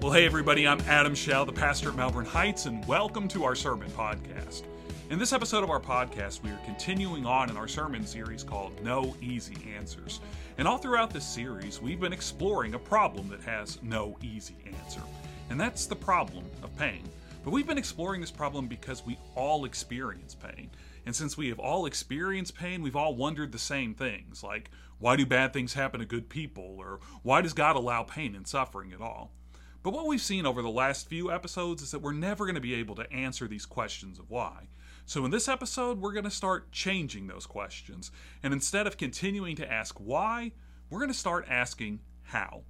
Well, hey, everybody, I'm Adam Shell, the pastor at Melbourne Heights, and welcome to our sermon podcast. In this episode of our podcast, we are continuing on in our sermon series called No Easy Answers. And all throughout this series, we've been exploring a problem that has no easy answer, and that's the problem of pain. But we've been exploring this problem because we all experience pain. And since we have all experienced pain, we've all wondered the same things, like why do bad things happen to good people, or why does God allow pain and suffering at all? But what we've seen over the last few episodes is that we're never going to be able to answer these questions of why. So, in this episode, we're going to start changing those questions. And instead of continuing to ask why, we're going to start asking how.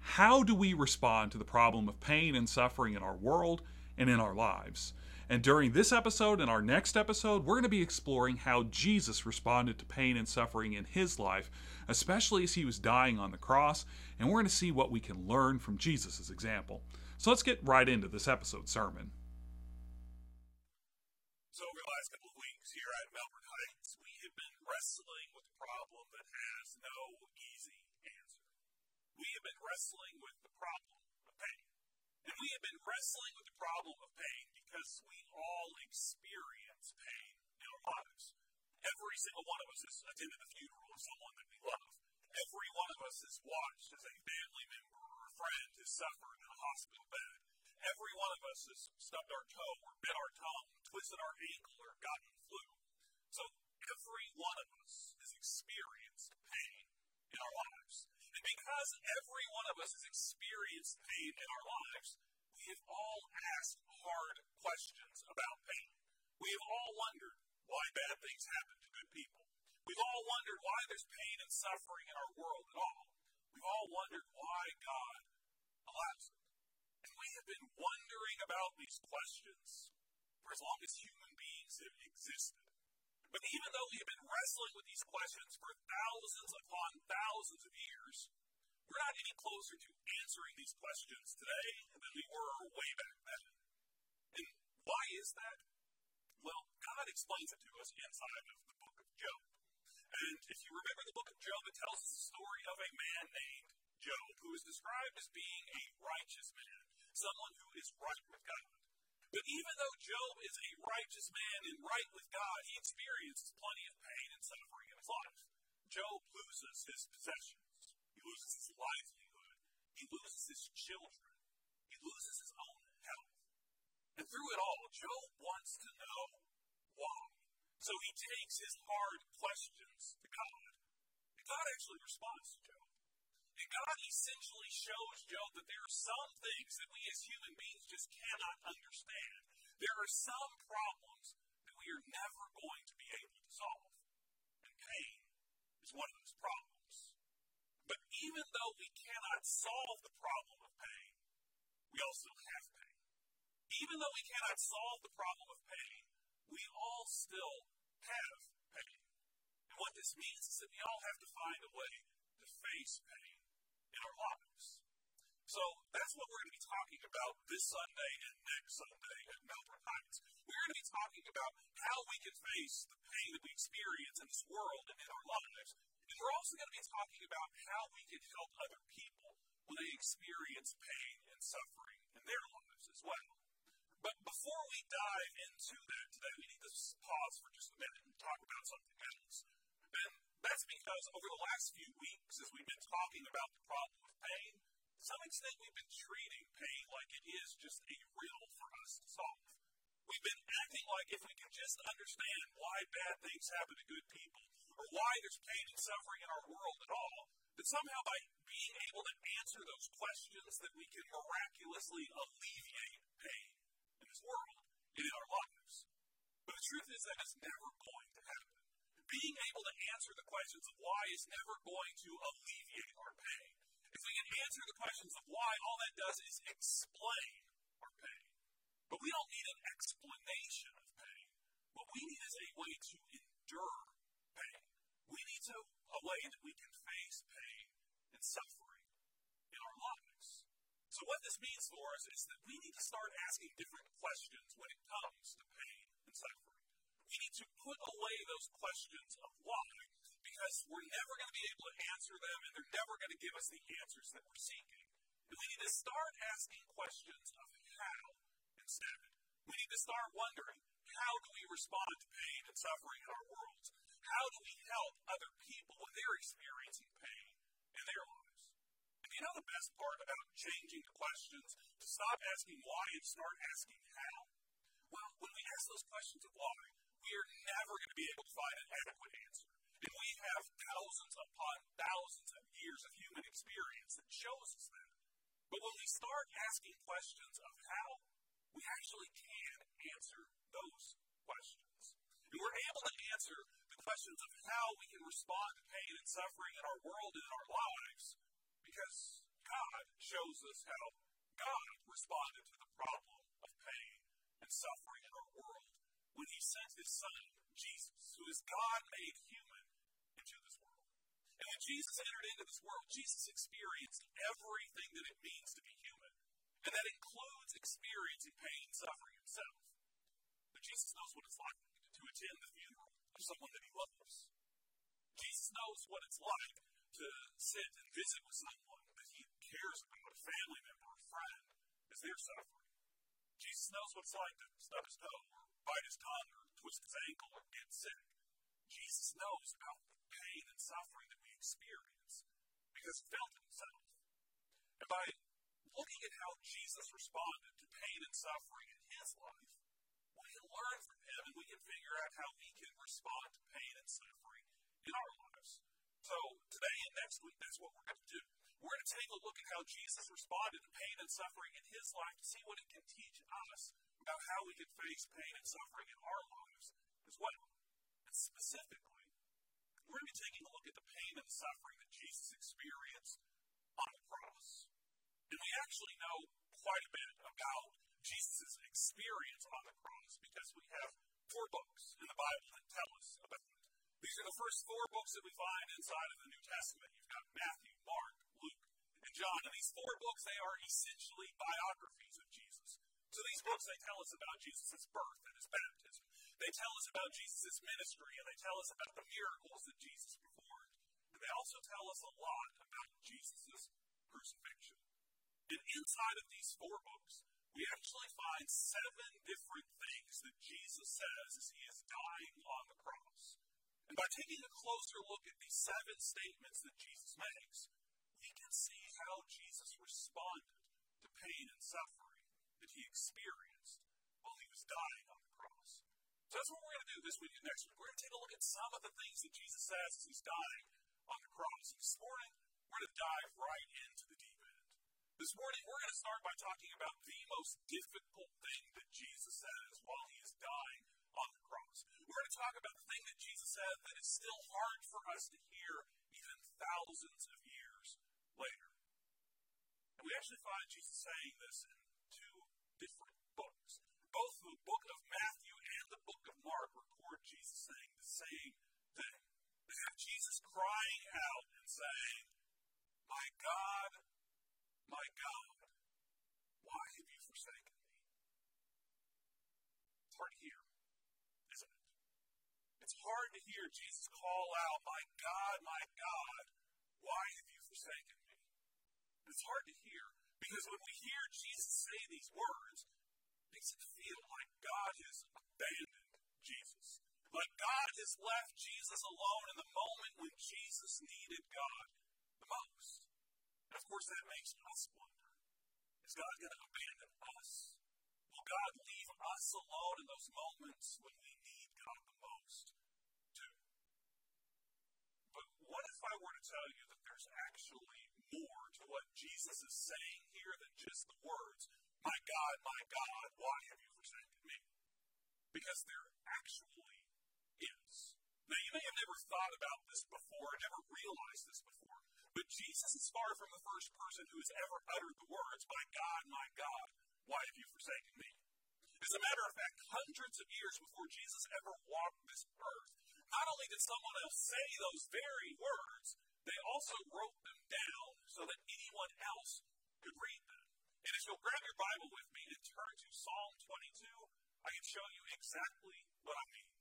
How do we respond to the problem of pain and suffering in our world and in our lives? And during this episode and our next episode, we're going to be exploring how Jesus responded to pain and suffering in his life, especially as he was dying on the cross. And we're going to see what we can learn from Jesus' example. So let's get right into this episode sermon. So, over the last couple of weeks here at Melbourne Heights, we have been wrestling with a problem that has no easy answer. We have been wrestling with the problem of pain. And we have been wrestling with the problem of pain because we all experience pain in our lives. Every single one of us has attended the funeral of someone that we love. Every one of us has watched as a family member or a friend has suffered in a hospital bed. Every one of us has stubbed our toe or bit our tongue, twisted our ankle, or gotten flu. So every one of us has experienced pain in our lives. And because every one of us has experienced pain in our lives, we have all asked hard questions about pain. We have all wondered why bad things happen to good people. We've all wondered why there's pain and suffering in our world at all. We've all wondered why God allows it. And we have been wondering about these questions for as long as human beings have existed. But even though we have been wrestling with these questions for thousands upon thousands of years, we're not any closer to answering these questions today than we were way back then. And why is that? God explains it to us inside of the book of Job. And if you remember the book of Job, it tells the story of a man named Job, who is described as being a righteous man, someone who is right with God. But even though Job is a righteous man and right with God, he experiences plenty of pain and suffering in his life. Job loses his possessions, he loses his livelihood, he loses his children, he loses his own health. And through it all, Job wants to know why. So he takes his hard questions to God. And God actually responds to Job. And God essentially shows Job that there are some things that we as human beings just cannot understand. There are some problems that we are never going to be able to solve. And pain is one of those problems. But even though we cannot solve the problem of pain, we also have pain. Even though we cannot solve the problem of pain, we all still have pain. And what this means is that we all have to find a way to face pain in our lives. So that's what we're going to be talking about this Sunday and next Sunday at Melbourne Heights. We're going to be talking about how we can face the pain that we experience in this world and in our lives. And we're also going to be talking about how we can help other people when they experience pain and suffering in their lives as well. But before we dive into that today, we need to pause for just a minute and talk about something else. And that's because over the last few weeks, as we've been talking about the problem of pain, to some extent we've been treating pain like it is just a riddle for us to solve. We've been acting like if we can just understand why bad things happen to good people, or why there's pain and suffering in our world at all, that somehow by being able to answer those questions that we can miraculously alleviate pain in this world and in our lives. But the truth is that it's never going to happen being able to answer the questions of why is never going to alleviate our pain. If we can answer the questions of why, all that does is explain our pain. But we don't need an explanation of pain. What we need is a way to endure pain. We need to, a way that we can face pain and suffering in our lives. So, what this means for us is that we need to start asking different questions when it comes to pain and suffering we need to put away those questions of why, because we're never going to be able to answer them and they're never going to give us the answers that we're seeking. And we need to start asking questions of how instead. We need to start wondering how do we respond to pain and suffering in our worlds? How do we help other people when they're experiencing pain in their lives? And you know the best part about changing the questions to stop asking why and start asking how? Well, when we ask those questions of why, we are never going to be able to find an adequate answer. And we have thousands upon thousands of years of human experience that shows us that. But when we start asking questions of how, we actually can answer those questions. And we're able to answer the questions of how we can respond to pain and suffering in our world and in our lives because God shows us how God responded to the problem of pain and suffering in our world when He sent His Son, Jesus, who is God made human, into this world. And when Jesus entered into this world, Jesus experienced everything that it means to be human. And that includes experiencing pain suffering himself. But Jesus knows what it's like to attend the funeral of someone that he loves. Jesus knows what it's like to sit and visit with someone that he cares about, a family member, a friend, as they're suffering. Jesus knows what it's like to stub his toe or bite his tongue or twist his ankle or get sick. Jesus knows about the pain and suffering that we experience because he felt it himself. And by looking at how Jesus responded to pain and suffering in his life, we can learn from him and we can figure out how we can respond to pain and suffering in our lives. So today and next week, that's what we're going to do. We're going to take a look at how Jesus responded to pain and suffering in his life to see what it can teach us about how we can face pain and suffering in our lives as well. And specifically, we're going to be taking a look at the pain and suffering that Jesus experienced on the cross. And we actually know quite a bit about Jesus' experience on the cross because we have four books in the Bible that tell us about it. These are the first four books that we find inside of the New Testament. You've got Matthew, Mark, John. And these four books, they are essentially biographies of Jesus. So these books, they tell us about Jesus' birth and his baptism. They tell us about Jesus' ministry, and they tell us about the miracles that Jesus performed. And they also tell us a lot about Jesus' crucifixion. And inside of these four books, we actually find seven different things that Jesus says as he is dying on the cross. And by taking a closer look at these seven statements that Jesus makes, can see how Jesus responded to pain and suffering that he experienced while he was dying on the cross. So that's what we're going to do this week and next week. We're going to take a look at some of the things that Jesus says as he's dying on the cross. This morning, we're going to dive right into the deep end. This morning, we're going to start by talking about the most difficult thing that Jesus says while he is dying on the cross. We're going to talk about the thing that Jesus said that is still hard for us to hear even thousands of years later. And we actually find Jesus saying this in two different books. Both the book of Matthew and the book of Mark record Jesus saying the same thing. They have Jesus crying out and saying, My God, my God, why have you forsaken me? It's hard to hear, isn't it? It's hard to hear Jesus call out, My God, my God, why have you forsaken me? It's hard to hear because when we hear Jesus say these words, it makes it feel like God has abandoned Jesus. Like God has left Jesus alone in the moment when Jesus needed God the most. And of course, that makes us wonder is God going to abandon us? Will God leave us alone in those moments when we need God the most, too? But what if I were to tell you there's actually more to what Jesus is saying here than just the words, My God, my God, why have you forsaken me? Because there actually is. Now, you may have never thought about this before, never realized this before, but Jesus is far from the first person who has ever uttered the words, My God, my God, why have you forsaken me? As a matter of fact, hundreds of years before Jesus ever walked this earth, not only did someone else say those very words, they also wrote them down so that anyone else could read them. And if you'll grab your Bible with me and turn to Psalm 22, I can show you exactly what I mean.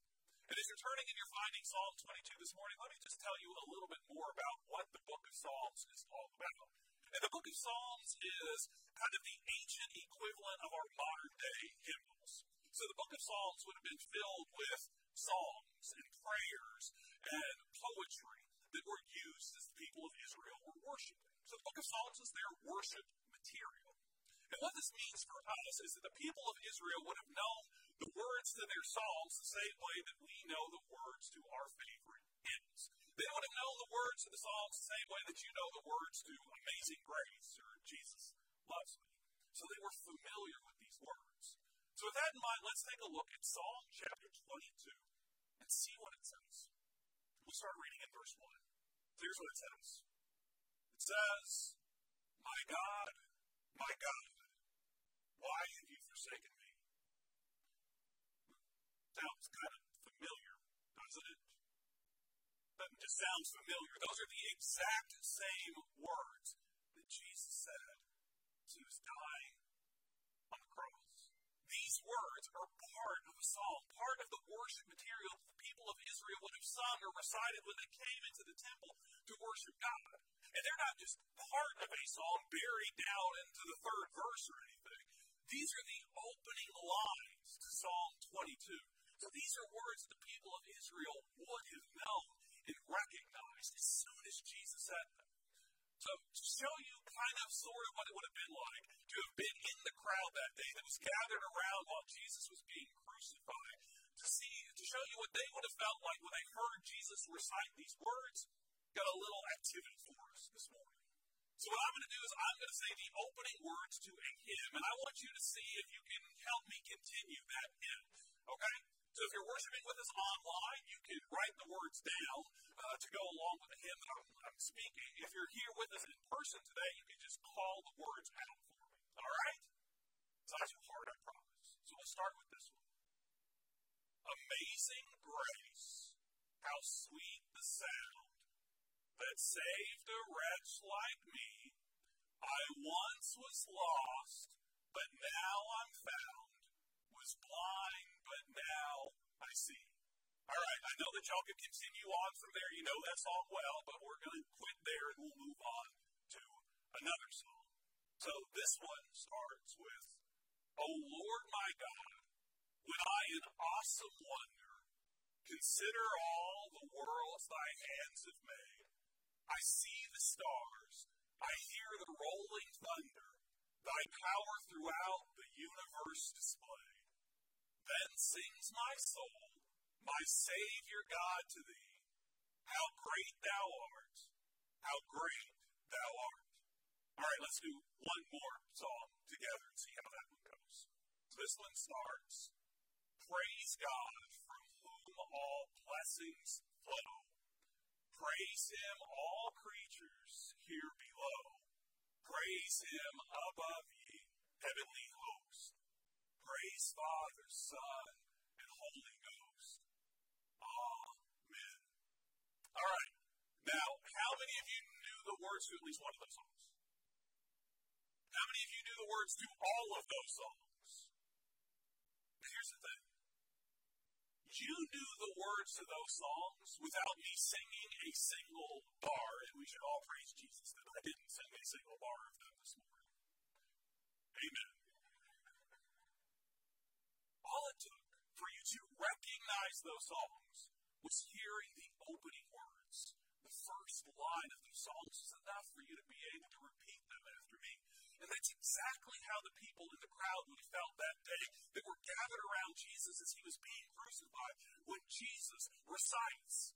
And as you're turning and you're finding Psalm 22 this morning, let me just tell you a little bit more about what the book of Psalms is all about. And the book of Psalms is kind of the ancient equivalent of our modern day hymnals. So the book of Psalms would have been filled with songs and prayers and poetry that were used as the people of Israel were worshiping. So the book of Psalms is their worship material. And what this means for us is that the people of Israel would have known the words to their psalms the same way that we know the words to our favorite hymns. They would have known the words to the psalms the same way that you know the words to Amazing Grace or Jesus Loves Me. So they were familiar with these words. So with that in mind, let's take a look at Psalm chapter 22 and see what it says. We'll start reading in verse 1. Here's what it says. It says, My God, my God, why have you forsaken me? Sounds kind of familiar, doesn't it? That just sounds familiar. Those are the exact same words that Jesus said as he was dying on the cross. These words are part of a song, part of the worship material that the people of Israel would have sung or recited when they came into the temple to worship God. And they're not just part of a song buried down into the third verse or anything. These are the opening lines to Psalm 22. So these are words the people of Israel would have known and recognized as soon as Jesus said them. So to show you kind of sort of what it would have been like to have been in the crowd that day that was gathered around while Jesus was being crucified, to see to show you what they would have felt like when they heard Jesus recite these words, got a little activity for us this morning. So what I'm going to do is I'm going to say the opening words to a hymn, and I want you to see if you can help me continue that hymn. Okay? So if you're worshiping with us online, you can write the words down uh, to go along with the hymn that I'm, I'm speaking. If you're here with us in person today, you can just call the words out for me. All right? It's not too hard, I promise. So we'll start with this one. Amazing grace, how sweet the sound that saved a wretch like me. I once was lost, but now I'm found, was blind, but now I see. All right, I know that y'all can continue on from there. You know that song well, but we're going to quit there and we'll move on to another song. So this one starts with, O Lord my God, when I in awesome wonder consider all the worlds thy hands have made, I see the stars, I hear the rolling thunder, thy power throughout the universe displayed. Then sings my soul, my Savior God to thee, how great thou art, how great thou art. All right, let's do one more song together and see how that one goes. This one starts Praise God from whom all blessings flow. Praise Him, all creatures here below. Praise Him above ye, heavenly host. Praise Father, Son, and Holy Ghost. Amen. All right. Now, how many of you knew the words to at least one of those songs? How many of you knew the words to all of those songs? Here's the thing. You knew the words to those songs without me singing a single bar, and we should all praise Jesus that I didn't sing a single bar of them this morning. Amen. All it took for you to recognize those songs was hearing the opening words. The first line of these songs is enough for you to be able to repeat them after me. And that's exactly how the people in the crowd would have felt that day that were gathered around Jesus as he was being crucified. When Jesus recites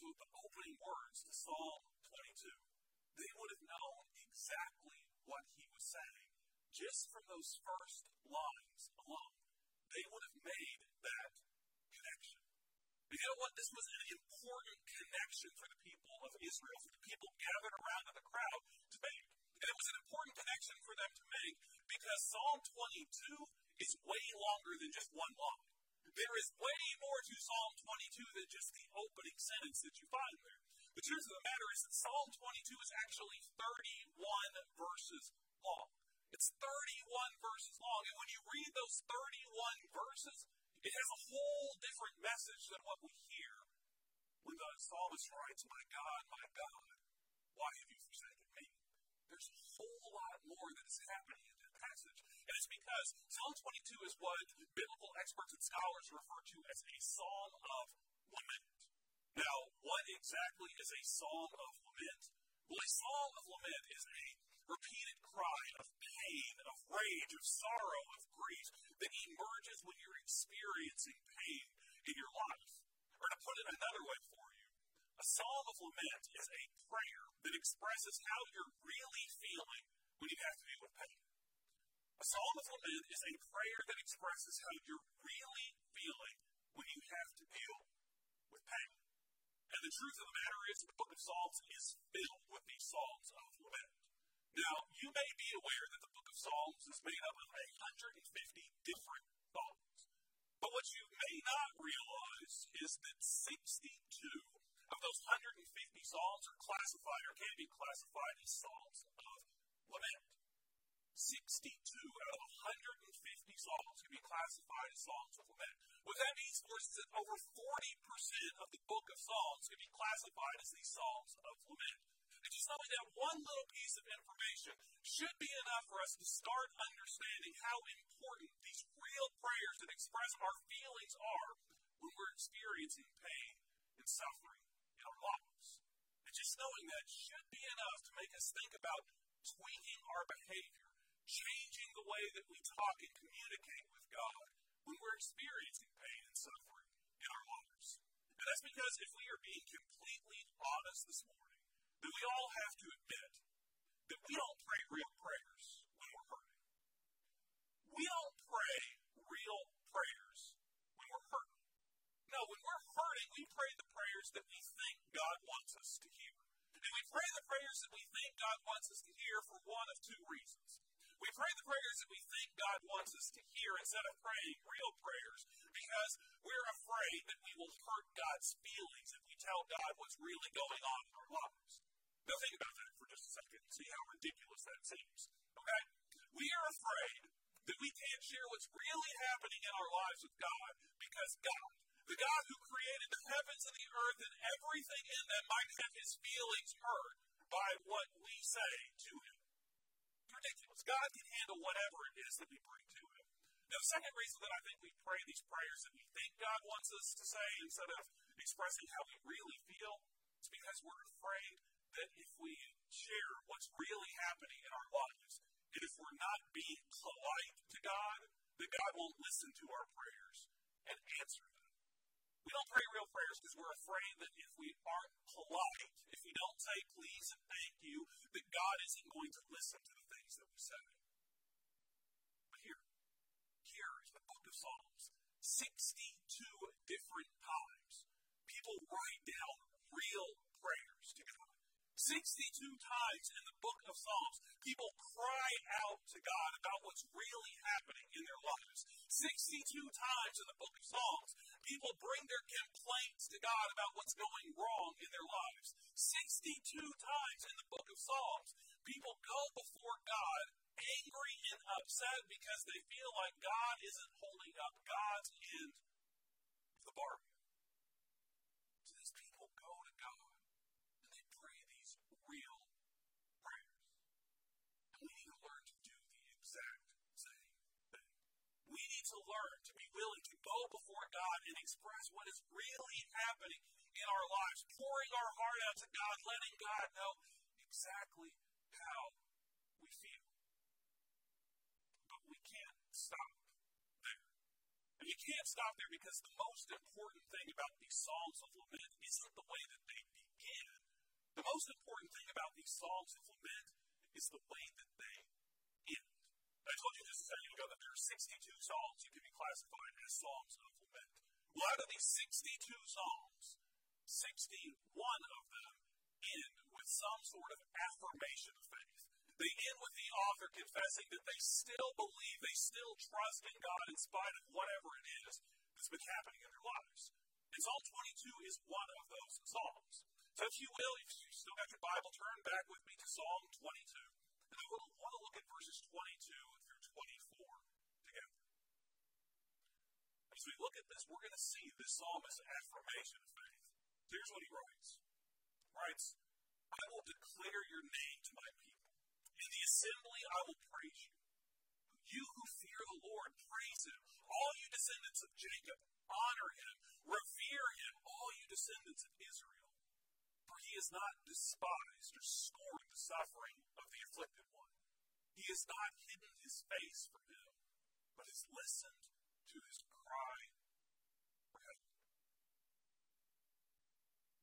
the opening words to Psalm 22, they would have known exactly what he was saying just from those first lines alone they would have made that connection. And you know what? This was an important connection for the people of Israel, for the people gathered around in the crowd to make. And it was an important connection for them to make because Psalm 22 is way longer than just one line. There is way more to Psalm 22 than just the opening sentence that you find there. The truth of the matter is that Psalm 22 is actually 31 verses long. It's 31 verses long. And when you read those 31 verses, it has a whole different message than what we hear when the psalmist writes, My God, my God, why have you forsaken? There's a whole lot more that is happening in that passage. And it's because Psalm 22 is what biblical experts and scholars refer to as a psalm of lament. Now, what exactly is a psalm of lament? Well, a psalm of lament is a repeated cry of pain, of rage, of sorrow, of grief that emerges when you're experiencing pain in your life. Or to put it another way for you, a psalm of lament is a prayer that expresses how you're really feeling when you have to deal with pain. A psalm of lament is a prayer that expresses how you're really feeling when you have to deal with pain. And the truth of the matter is, the book of Psalms is filled with these psalms of lament. Now, you may be aware that the book of Psalms is made up of 150 different psalms. But what you may not realize is that 62 of those 150 psalms are classified or can be classified as psalms of lament. 62 out of 150 psalms can be classified as psalms of lament. What that means, of course, is that over 40% of the book of Psalms can be classified as these psalms of lament. And just knowing that one little piece of information should be enough for us to start understanding how important these real prayers that express our feelings are when we're experiencing pain and suffering in our lives. And just knowing that should be enough to make us think about tweaking our behavior, changing the way that we talk and communicate with God when we're experiencing pain and suffering in our lives. And that's because if we are being completely honest this morning, then we all have to admit that we don't pray real prayers when we're hurting. We don't pray real prayers. No, when we're hurting, we pray the prayers that we think God wants us to hear. And we pray the prayers that we think God wants us to hear for one of two reasons. We pray the prayers that we think God wants us to hear instead of praying real prayers because we're afraid that we will hurt God's feelings if we tell God what's really going on in our lives. Now think about that for just a second and see how ridiculous that seems. Okay? We are afraid that we can't share what's really happening in our lives with God because God, the God who created the heavens and the earth and everything in them, might have his feelings hurt by what we say to him. Ridiculous. God can handle whatever it is that we bring to him. Now, the second reason that I think we pray these prayers that we think God wants us to say instead of expressing how we really feel is because we're afraid that if we share what's really happening in our lives, and if we're not being polite to God, that God won't listen to our prayers and answer them. We don't pray real prayers because we're afraid that if we aren't polite, if we don't say please and thank you, that God isn't going to listen to the things that we say. But here, here is the book of Psalms. 62 different times, people write down real. 62 times in the book of Psalms, people cry out to God about what's really happening in their lives. 62 times in the book of Psalms, people bring their complaints to God about what's going wrong in their lives. 62 times in the book of Psalms, people go before God angry and upset because they feel like God isn't holding up God's end of the bargain. So these people go to God and they pray these real prayers. And we need to learn to do the exact same thing. We need to learn to be willing to go before God and express what is really happening in our lives, pouring our heart out to God, letting God know exactly how we feel. But we can't stop there. And we can't stop there because the most important thing about these Psalms of Lament isn't the way that they begin. The most important thing about these Psalms of Lament is the way that they. I told you just a second ago that there are 62 Psalms you can be classified as Psalms of Lament. Well, out of these 62 Psalms, 61 of them end with some sort of affirmation of faith. They end with the author confessing that they still believe, they still trust in God in spite of whatever it is that's been happening in their lives. And Psalm 22 is one of those Psalms. So if you will, if you still got your Bible, turn back with me to Psalm 22. And I want to look at verses 22 through 24 together. As we look at this, we're going to see this psalmist's affirmation of faith. Here's what he writes. He writes, I will declare your name to my people, In the assembly, I will praise you. You who fear the Lord, praise him. All you descendants of Jacob, honor him. Revere him, all you descendants of Israel. For he has not despised or scorned the suffering of the afflicted one. He has not hidden his face from him, but has listened to his cry for help.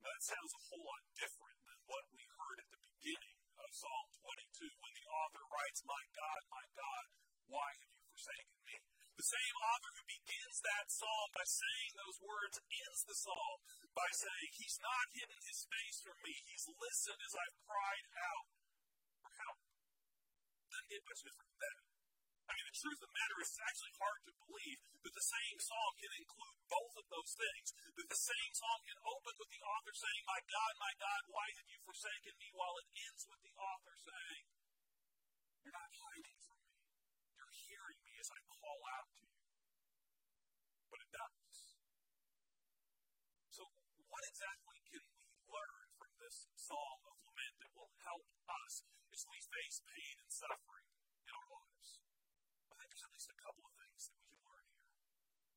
Now, that sounds a whole lot different than what we heard at the beginning of Psalm 22 when the author writes, My God, my God, why have you forsaken me? The same author who begins that psalm by saying those words ends the psalm by saying, He's not hidden his face from me. He's listened as I've cried out for help. Doesn't get much different than. I mean, the truth of the matter is, it's actually hard to believe that the same psalm can include both of those things. That the same psalm can open with the author saying, My God, my God, why have you forsaken me? While it ends with the author saying, You're not hiding from me. You're hearing me as I call out to you. But it does. So, what exactly can we learn from this psalm of help us as we face pain and suffering in our lives? I think there's at least a couple of things that we can learn here.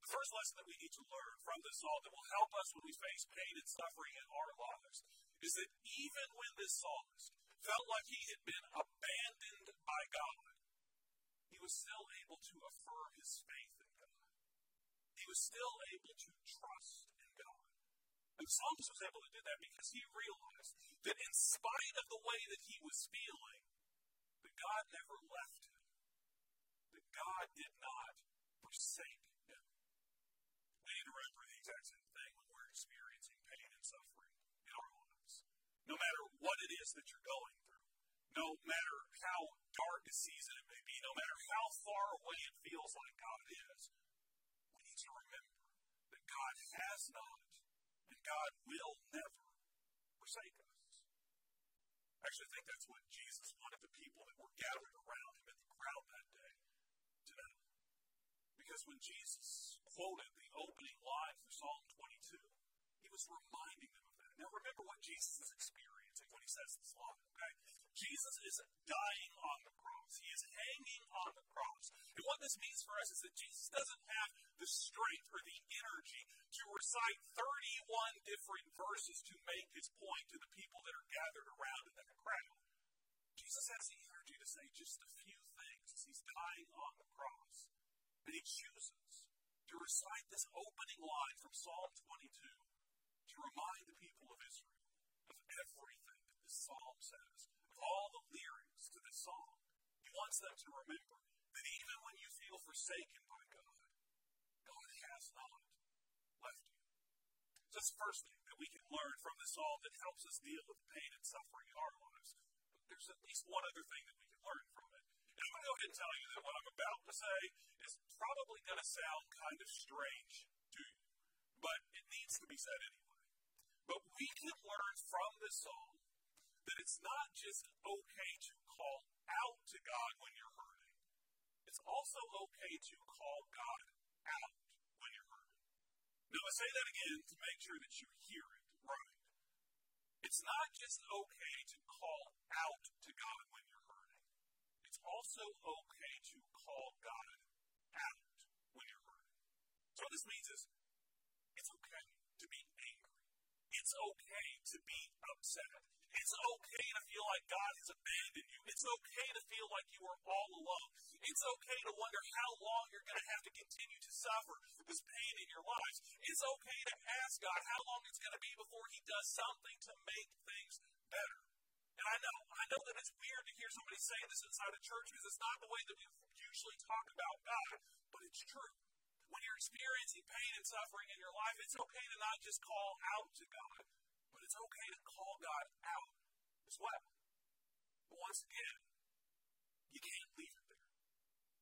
The first lesson that we need to learn from this psalm that will help us when we face pain and suffering in our lives is that even when this psalmist felt like he had been abandoned by God, he was still able to affirm his faith in God. He was still able to trust. The was able to do that because he realized that in spite of the way that he was feeling, that God never left him. That God did not forsake him. We need to remember the exact same thing when we're experiencing pain and suffering in our lives. No matter what it is that you're going through, no matter how dark a season it may be, no matter how far away it feels like God is, we need to remember that God has not and God will never forsake us. Actually, I think that's what Jesus wanted the people that were gathered around him in the crowd that day to know. Because when Jesus quoted the opening line for Psalm 22, he was reminding them of that. Now, remember what Jesus is experiencing when he says this line, okay? Jesus is dying on the cross. He is hanging on the cross. And what this means for us is that Jesus doesn't have the strength or the energy to recite 31 different verses to make his point to the people that are gathered around in that crowd. Jesus has the energy to say just a few things as he's dying on the cross. And he chooses to recite this opening line from Psalm 22 to remind the people of Israel of everything this psalm says, of all the lyrics to this song. He wants them to remember that even when you feel forsaken by God, God has not left you. So that's the first thing that we can learn from this psalm that helps us deal with the pain and suffering in our lives. But there's at least one other thing that we can learn from it. And I'm going to go ahead and tell you that what I'm about to say is probably going to sound kind of strange to you, but it needs to be said anyway. But we can learn from this psalm that it's not just okay to call out to God when you're hurting, it's also okay to call God out when you're hurting. Now, I say that again to make sure that you hear it right. It's not just okay to call out to God when you're hurting, it's also okay to call God out when you're hurting. So, what this means is it's okay to be angry, it's okay to be upset. It's okay to feel like God has abandoned you. It's okay to feel like you are all alone. It's okay to wonder how long you're going to have to continue to suffer this pain in your lives. It's okay to ask God how long it's going to be before He does something to make things better. And I know, I know that it's weird to hear somebody say this inside a church because it's not the way that we usually talk about God, but it's true. When you're experiencing pain and suffering in your life, it's okay to not just call out to God, it's okay to call God out as well. But once again, you can't leave it there.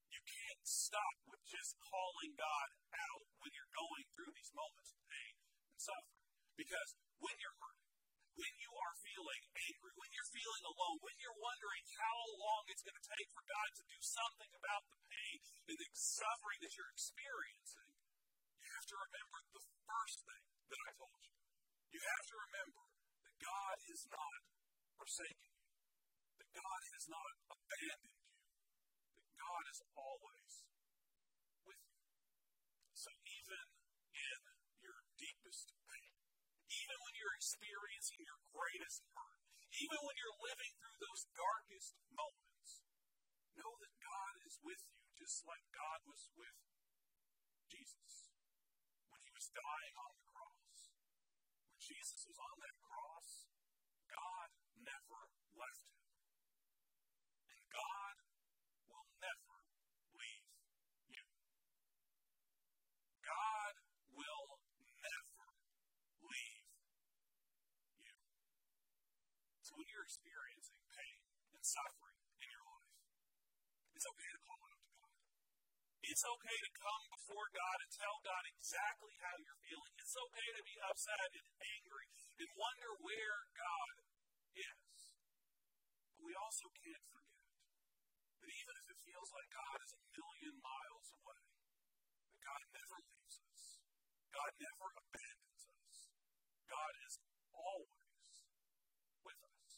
You can't stop with just calling God out when you're going through these moments of pain and suffering. Because when you're hurting, when you are feeling angry, when you're feeling alone, when you're wondering how long it's going to take for God to do something about the pain and the suffering that you're experiencing, you have to remember the first thing that I told you. You have to remember that God is not forsaken you. that God has not abandoned you, that God is always with you. So even in your deepest pain, even when you're experiencing your greatest hurt, even when you're living through those darkest moments, know that God is with you just like God was with Jesus when he was dying on the cross. When Jesus was on that cross, God never left him. And God will never leave you. God will never leave you. So when you're experiencing pain and suffering in your life, it's okay to call out to God. It's okay to come before God and tell God exactly how you're feeling. It's okay to be upset and angry and wonder where God is. But we also can't forget that even if it feels like God is a million miles away, that God never leaves us. God never abandons us. God is always with us.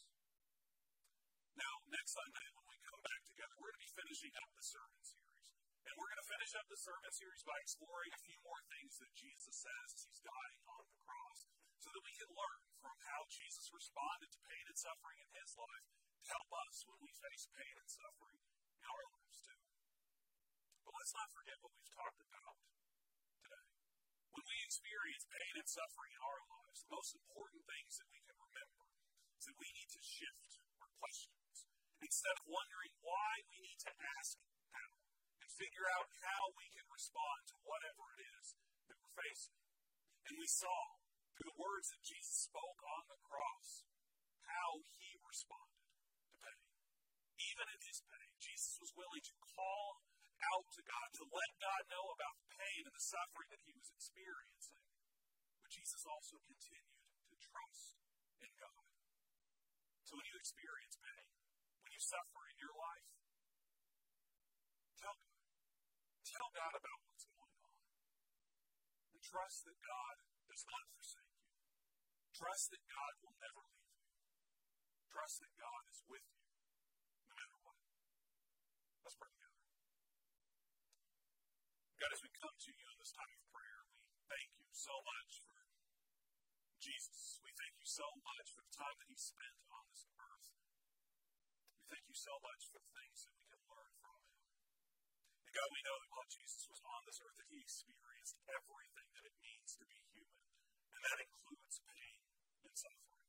Now, next Sunday, when we come back together, we're going to be finishing up the sermon series. And we're going to finish up the sermon series by exploring a few more things that Jesus says as he's dying on the cross, so that we can learn from how Jesus responded to pain and suffering in his life to help us when we face pain and suffering in our lives too. But let's not forget what we've talked about today. When we experience pain and suffering in our lives, the most important things that we can remember is that we need to shift our questions. Instead of wondering why, we need to ask how figure out how we can respond to whatever it is that we're facing. And we saw through the words that Jesus spoke on the cross how he responded to pain. Even in his pain, Jesus was willing to call out to God, to let God know about the pain and the suffering that he was experiencing. But Jesus also continued to trust in God. So when you experience pain, when you suffer in your life, tell God. Tell God about what's going on. Trust that God does not forsake you. Trust that God will never leave you. Trust that God is with you no matter what. Let's pray together. God, as we come to you in this time of prayer, we thank you so much for Jesus. We thank you so much for the time that he spent on this earth. We thank you so much for the things that we can learn from him. And God, we know that while Jesus was on this earth, that he experienced everything that it means to be human. And that includes pain and suffering.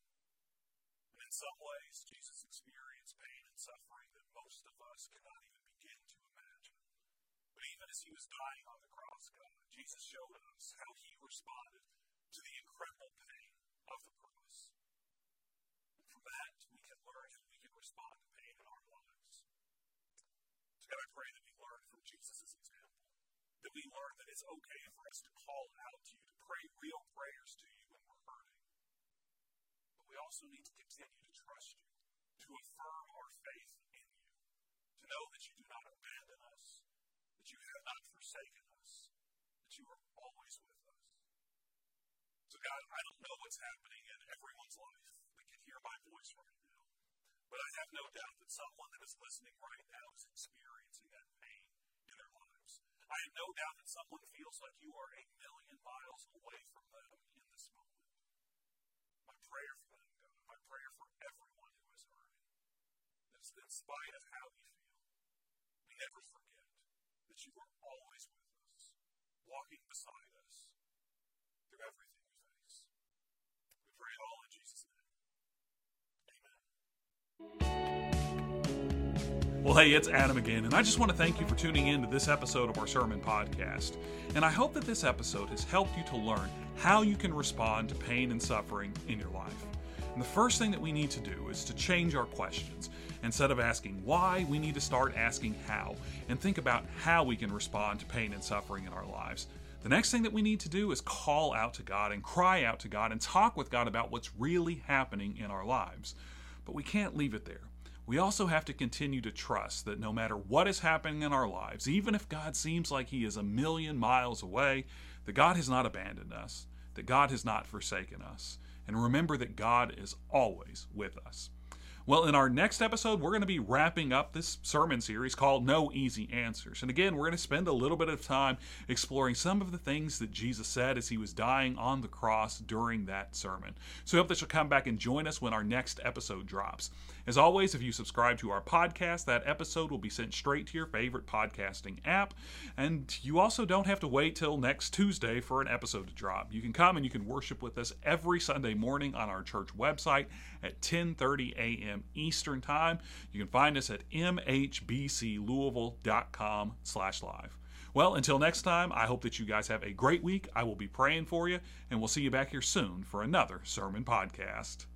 And in some ways, Jesus experienced pain and suffering that most of us cannot even begin to imagine. But even as he was dying on the cross, God, Jesus showed us how he responded to the incredible pain of the cross. And from that, we can learn how we can respond to pain in our lives. So God, I pray that we learn from Jesus' example, that we learn that it's okay for us to call out to you, to pray real prayers to you when we're hurting. But we also need to continue to trust you, to affirm our faith in you, to know that you do not abandon us, that you have not forsaken us, that you are always with us. So, God, I don't know what's happening in everyone's life that can hear my voice right now, but I have no doubt that someone that is listening right now is experiencing that pain in their lives. I have no doubt that someone feels like you are a million miles away from them in this moment. My prayer for them, God, my prayer for everyone who is hurting, is that in spite of how we feel, we never forget that you are always with us, walking beside us through everything Well, hey, it's Adam again, and I just want to thank you for tuning in to this episode of our sermon podcast. And I hope that this episode has helped you to learn how you can respond to pain and suffering in your life. And the first thing that we need to do is to change our questions. Instead of asking why, we need to start asking how, and think about how we can respond to pain and suffering in our lives. The next thing that we need to do is call out to God and cry out to God and talk with God about what's really happening in our lives. But we can't leave it there. We also have to continue to trust that no matter what is happening in our lives, even if God seems like He is a million miles away, that God has not abandoned us, that God has not forsaken us. And remember that God is always with us. Well, in our next episode, we're going to be wrapping up this sermon series called No Easy Answers. And again, we're going to spend a little bit of time exploring some of the things that Jesus said as he was dying on the cross during that sermon. So I hope that you'll come back and join us when our next episode drops. As always, if you subscribe to our podcast, that episode will be sent straight to your favorite podcasting app. And you also don't have to wait till next Tuesday for an episode to drop. You can come and you can worship with us every Sunday morning on our church website at 10:30 a.m. Eastern Time. You can find us at mhbclouisville.com/live. Well, until next time, I hope that you guys have a great week. I will be praying for you, and we'll see you back here soon for another sermon podcast.